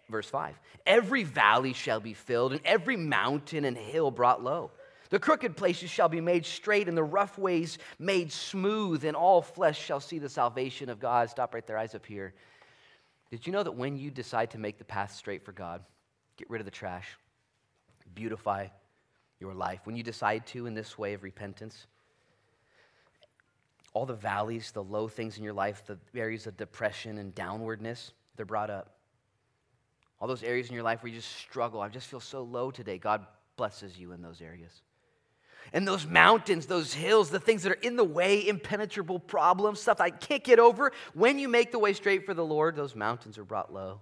S1: Verse 5 Every valley shall be filled, and every mountain and hill brought low. The crooked places shall be made straight, and the rough ways made smooth, and all flesh shall see the salvation of God. Stop right there, eyes up here. Did you know that when you decide to make the path straight for God, get rid of the trash, beautify your life, when you decide to in this way of repentance, all the valleys, the low things in your life, the areas of depression and downwardness, they're brought up. All those areas in your life where you just struggle, I just feel so low today, God blesses you in those areas. And those mountains, those hills, the things that are in the way, impenetrable problems, stuff I can't get over, when you make the way straight for the Lord, those mountains are brought low.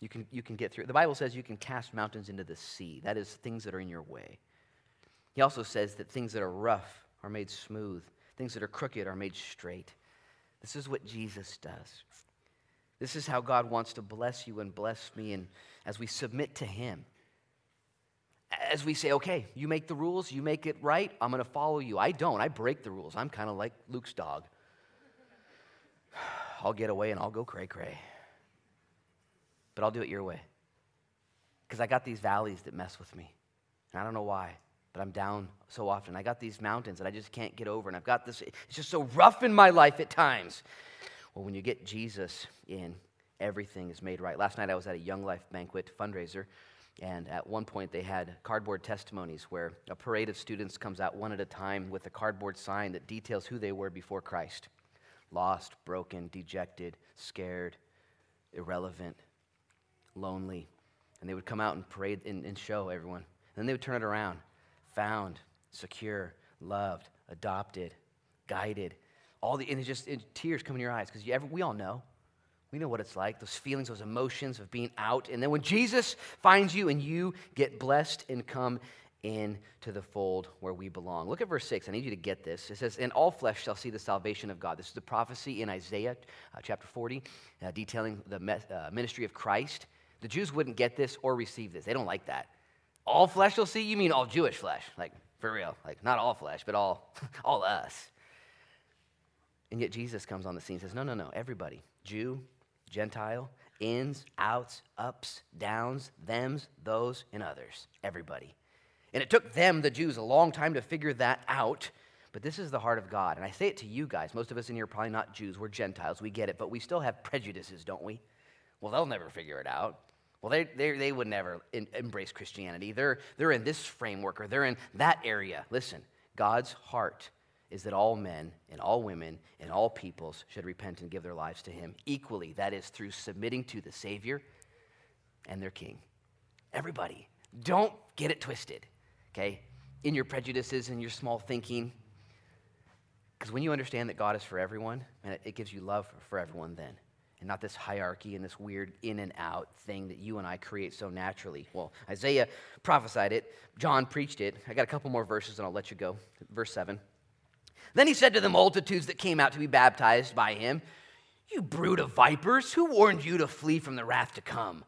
S1: You can, you can get through. The Bible says you can cast mountains into the sea. That is things that are in your way. He also says that things that are rough are made smooth, things that are crooked are made straight. This is what Jesus does. This is how God wants to bless you and bless me, and as we submit to Him as we say, okay, you make the rules, you make it right, I'm going to follow you. I don't. I break the rules. I'm kind of like Luke's dog. I'll get away and I'll go cray cray. But I'll do it your way. Because I got these valleys that mess with me. And I don't know why, but I'm down so often. I got these mountains that I just can't get over. And I've got this, it's just so rough in my life at times. Well, when you get Jesus in, everything is made right. Last night I was at a Young Life banquet fundraiser and at one point, they had cardboard testimonies where a parade of students comes out one at a time with a cardboard sign that details who they were before Christ lost, broken, dejected, scared, irrelevant, lonely. And they would come out and parade and, and show everyone. And then they would turn it around found, secure, loved, adopted, guided. All the, and just tears come in your eyes because we all know. We know what it's like, those feelings, those emotions of being out. And then when Jesus finds you and you get blessed and come into the fold where we belong. Look at verse 6. I need you to get this. It says, And all flesh shall see the salvation of God. This is the prophecy in Isaiah uh, chapter 40, uh, detailing the me- uh, ministry of Christ. The Jews wouldn't get this or receive this. They don't like that. All flesh will see? You mean all Jewish flesh? Like, for real. Like, not all flesh, but all, all us. And yet Jesus comes on the scene and says, No, no, no, everybody, Jew, Gentile, ins, outs, ups, downs, thems, those, and others. Everybody. And it took them, the Jews, a long time to figure that out. But this is the heart of God. And I say it to you guys. Most of us in here are probably not Jews. We're Gentiles. We get it. But we still have prejudices, don't we? Well, they'll never figure it out. Well, they, they, they would never in, embrace Christianity. They're, they're in this framework or they're in that area. Listen, God's heart is that all men and all women and all peoples should repent and give their lives to him equally. That is through submitting to the Savior and their King. Everybody, don't get it twisted, okay? In your prejudices and your small thinking. Because when you understand that God is for everyone, man, it gives you love for everyone then. And not this hierarchy and this weird in and out thing that you and I create so naturally. Well, Isaiah prophesied it, John preached it. I got a couple more verses and I'll let you go. Verse 7. Then he said to the multitudes that came out to be baptized by him, You brood of vipers, who warned you to flee from the wrath to come?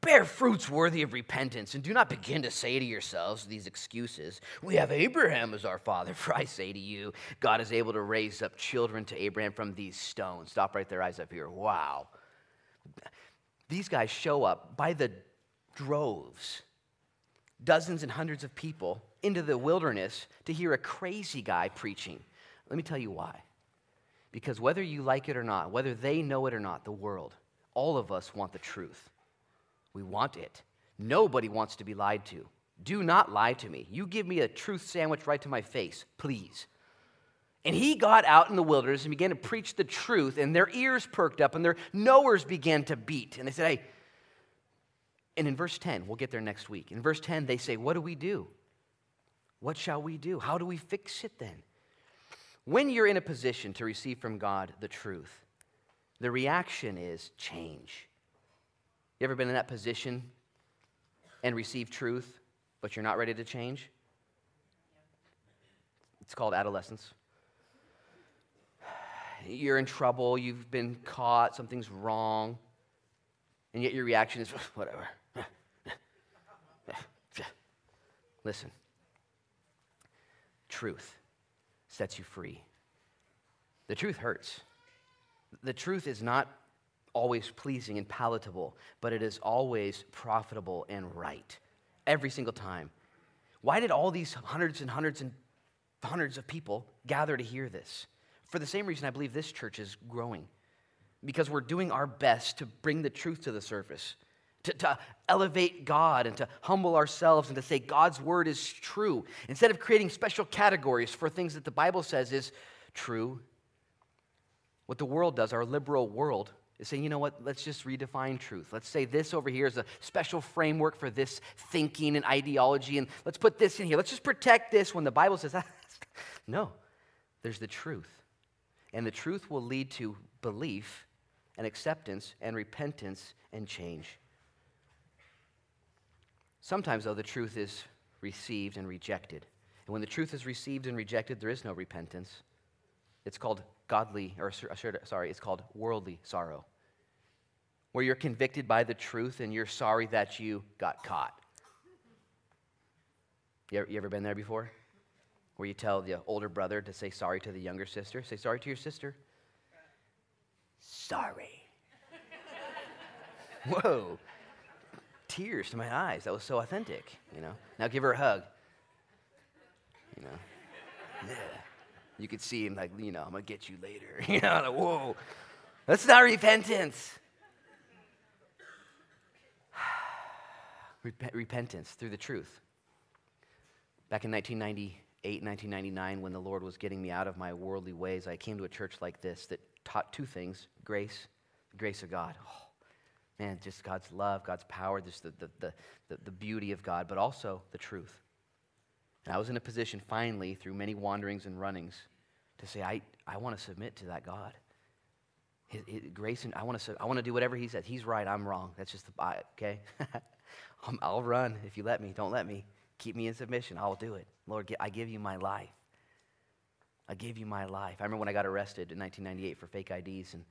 S1: Bear fruits worthy of repentance, and do not begin to say to yourselves these excuses We have Abraham as our father. For I say to you, God is able to raise up children to Abraham from these stones. Stop right there, eyes up here. Wow. These guys show up by the droves, dozens and hundreds of people into the wilderness to hear a crazy guy preaching. Let me tell you why. Because whether you like it or not, whether they know it or not, the world, all of us want the truth. We want it. Nobody wants to be lied to. Do not lie to me. You give me a truth sandwich right to my face, please. And he got out in the wilderness and began to preach the truth, and their ears perked up and their knowers began to beat. And they said, Hey, and in verse 10, we'll get there next week. In verse 10, they say, What do we do? What shall we do? How do we fix it then? When you're in a position to receive from God the truth, the reaction is change. You ever been in that position and received truth, but you're not ready to change? It's called adolescence. You're in trouble, you've been caught, something's wrong, and yet your reaction is whatever. Listen, truth sets you free. The truth hurts. The truth is not always pleasing and palatable, but it is always profitable and right. Every single time. Why did all these hundreds and hundreds and hundreds of people gather to hear this? For the same reason I believe this church is growing. Because we're doing our best to bring the truth to the surface to, to elevate God and to humble ourselves and to say God's word is true. Instead of creating special categories for things that the Bible says is true, what the world does, our liberal world, is saying, you know what, let's just redefine truth. Let's say this over here is a special framework for this thinking and ideology, and let's put this in here. Let's just protect this when the Bible says, no, there's the truth. And the truth will lead to belief and acceptance and repentance and change. Sometimes, though, the truth is received and rejected. And when the truth is received and rejected, there is no repentance. It's called godly, or sorry, it's called worldly sorrow, where you're convicted by the truth and you're sorry that you got caught. You ever, you ever been there before? Where you tell the older brother to say sorry to the younger sister? Say sorry to your sister. Sorry. Whoa tears to my eyes. That was so authentic, you know. Now give her a hug. You know. Yeah. You could see him like, you know, I'm gonna get you later. you know, like, whoa. That's not repentance. Rep- repentance through the truth. Back in 1998, 1999, when the Lord was getting me out of my worldly ways, I came to a church like this that taught two things grace, the grace of God. Oh, man, just God's love, God's power, just the, the, the, the, beauty of God, but also the truth. And I was in a position finally, through many wanderings and runnings, to say, I, I want to submit to that God. His, his grace and I want to I want to do whatever he says. He's right, I'm wrong. That's just the okay. I'll run if you let me. Don't let me. Keep me in submission. I'll do it. Lord, I give you my life. I give you my life. I remember when I got arrested in 1998 for fake IDs and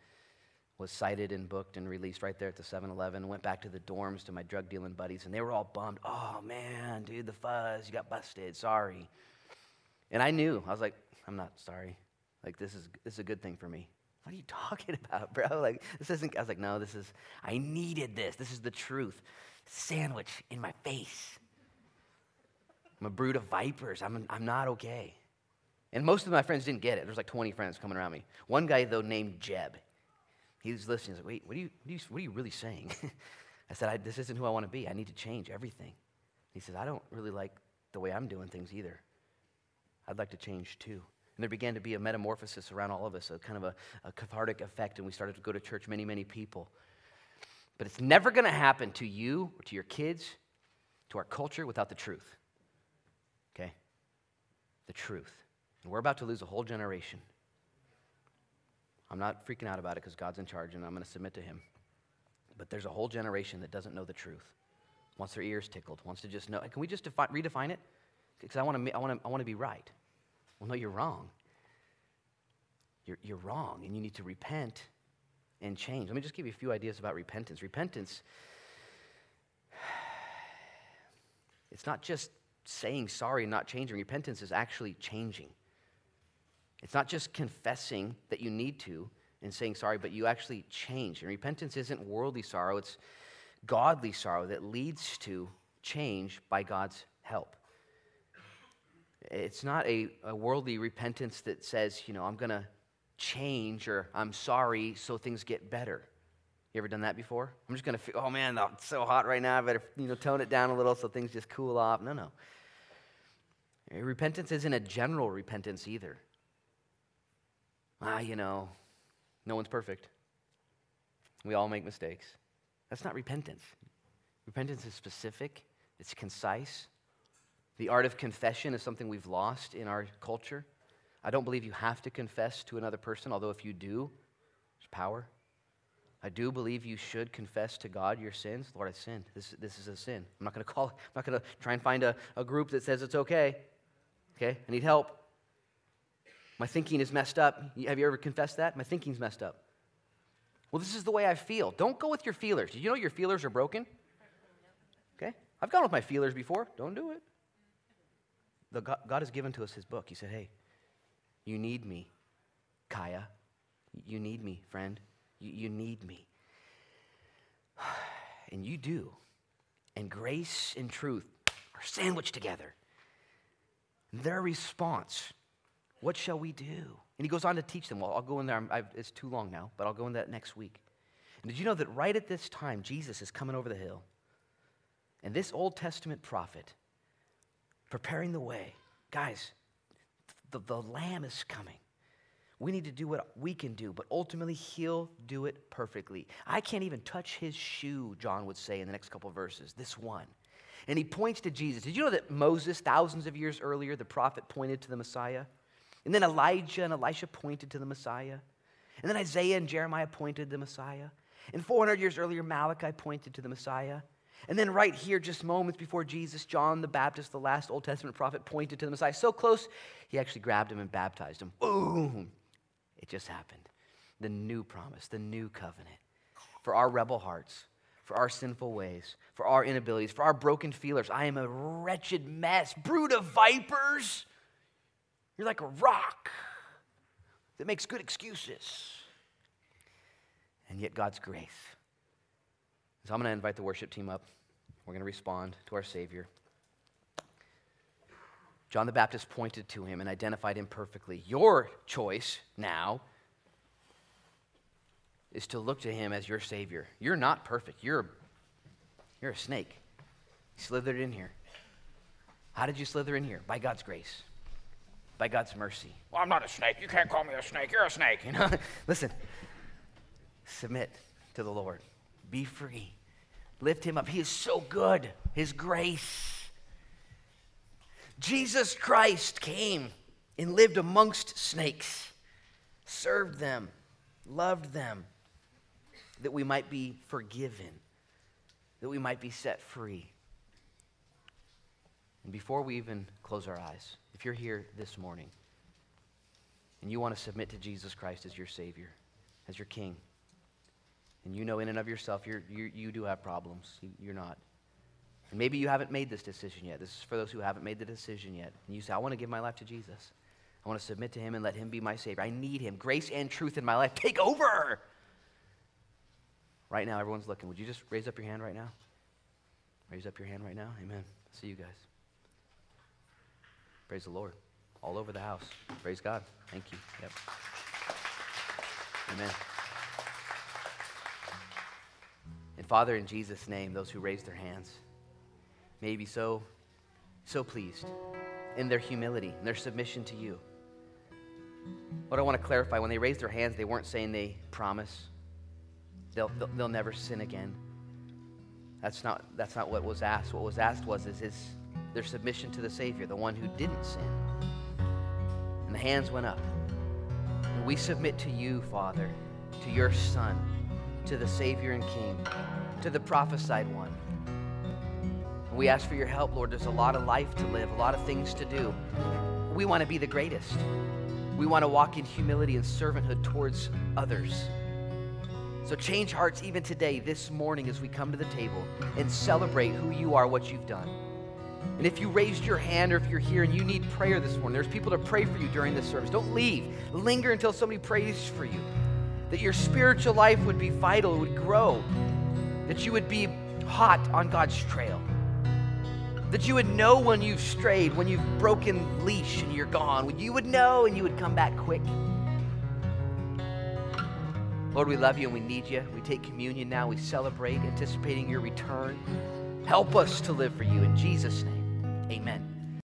S1: was cited and booked and released right there at the 7-Eleven. Went back to the dorms to my drug dealing buddies, and they were all bummed. Oh man, dude, the fuzz, you got busted. Sorry. And I knew. I was like, I'm not sorry. Like this is this is a good thing for me. What are you talking about, bro? Like this isn't. I was like, no, this is. I needed this. This is the truth. Sandwich in my face. I'm a brood of vipers. I'm, I'm not okay. And most of my friends didn't get it. There's like 20 friends coming around me. One guy, though, named Jeb, he was listening. He's like, wait, what are you, what are you, what are you really saying? I said, I, this isn't who I want to be. I need to change everything. He says, I don't really like the way I'm doing things either. I'd like to change too. And there began to be a metamorphosis around all of us, a kind of a, a cathartic effect, and we started to go to church, many, many people. But it's never going to happen to you or to your kids, to our culture, without the truth. Okay? The truth. And we're about to lose a whole generation. I'm not freaking out about it because God's in charge and I'm going to submit to Him. But there's a whole generation that doesn't know the truth, wants their ears tickled, wants to just know. Can we just defi- redefine it? Because I want to I wanna, I wanna be right. Well, no, you're wrong. You're, you're wrong, and you need to repent and change. Let me just give you a few ideas about repentance. Repentance, it's not just saying sorry and not changing. Repentance is actually changing. It's not just confessing that you need to and saying sorry, but you actually change. And repentance isn't worldly sorrow, it's godly sorrow that leads to change by God's help. It's not a, a worldly repentance that says, you know, I'm going to change or I'm sorry so things get better. You ever done that before? I'm just going to feel, oh man, it's so hot right now. I better, you know, tone it down a little so things just cool off. No, no. Repentance isn't a general repentance either. Ah, you know, no one's perfect. We all make mistakes. That's not repentance. Repentance is specific, it's concise. The art of confession is something we've lost in our culture. I don't believe you have to confess to another person, although if you do, there's power. I do believe you should confess to God your sins. Lord, I sinned. This, this is a sin. I'm not going to call, I'm not going to try and find a, a group that says it's okay. Okay? I need help. My thinking is messed up. Have you ever confessed that? My thinking's messed up. Well, this is the way I feel. Don't go with your feelers. Did you know your feelers are broken? Okay? I've gone with my feelers before. Don't do it. The God, God has given to us his book. He said, hey, you need me, Kaya. You need me, friend. You, you need me. And you do. And grace and truth are sandwiched together. Their response what shall we do? And he goes on to teach them. Well, I'll go in there. I've, it's too long now, but I'll go in that next week. And did you know that right at this time, Jesus is coming over the hill? And this Old Testament prophet, preparing the way, guys, the, the Lamb is coming. We need to do what we can do, but ultimately, He'll do it perfectly. I can't even touch His shoe, John would say in the next couple verses, this one. And he points to Jesus. Did you know that Moses, thousands of years earlier, the prophet pointed to the Messiah? And then Elijah and Elisha pointed to the Messiah. And then Isaiah and Jeremiah pointed to the Messiah. And 400 years earlier, Malachi pointed to the Messiah. And then, right here, just moments before Jesus, John the Baptist, the last Old Testament prophet, pointed to the Messiah. So close, he actually grabbed him and baptized him. Boom! It just happened. The new promise, the new covenant for our rebel hearts, for our sinful ways, for our inabilities, for our broken feelers. I am a wretched mess, brood of vipers. You're like a rock that makes good excuses. And yet, God's grace. So I'm going to invite the worship team up. We're going to respond to our Savior. John the Baptist pointed to him and identified him perfectly. Your choice now is to look to him as your Savior. You're not perfect. You're, you're a snake. Slithered in here. How did you slither in here? By God's grace by God's mercy. Well, I'm not a snake. You can't call me a snake. You're a snake. You know? Listen, submit to the Lord. Be free. Lift him up. He is so good. His grace. Jesus Christ came and lived amongst snakes, served them, loved them, that we might be forgiven, that we might be set free. And before we even close our eyes, if you're here this morning and you want to submit to Jesus Christ as your Savior, as your King, and you know in and of yourself you you do have problems, you're not. And maybe you haven't made this decision yet. This is for those who haven't made the decision yet. And you say, I want to give my life to Jesus. I want to submit to him and let him be my Savior. I need him. Grace and truth in my life. Take over. Right now, everyone's looking. Would you just raise up your hand right now? Raise up your hand right now. Amen. See you guys. Praise the Lord. All over the house. Praise God. Thank you. Yep. Amen. And Father, in Jesus' name, those who raise their hands, may be so, so pleased in their humility and their submission to you. What I want to clarify when they raised their hands, they weren't saying they promise they'll, they'll, they'll never sin again. That's not, that's not what was asked. What was asked was is his, their submission to the Savior, the one who didn't sin. And the hands went up. And we submit to you, Father, to your Son, to the Savior and King, to the prophesied one. And we ask for your help, Lord. There's a lot of life to live, a lot of things to do. We want to be the greatest. We want to walk in humility and servanthood towards others. So change hearts even today, this morning, as we come to the table and celebrate who you are, what you've done. And if you raised your hand or if you're here and you need prayer this morning, there's people to pray for you during this service. Don't leave. Linger until somebody prays for you. That your spiritual life would be vital, it would grow. That you would be hot on God's trail. That you would know when you've strayed, when you've broken leash and you're gone. You would know and you would come back quick. Lord, we love you and we need you. We take communion now. We celebrate, anticipating your return. Help us to live for you. In Jesus' name, amen.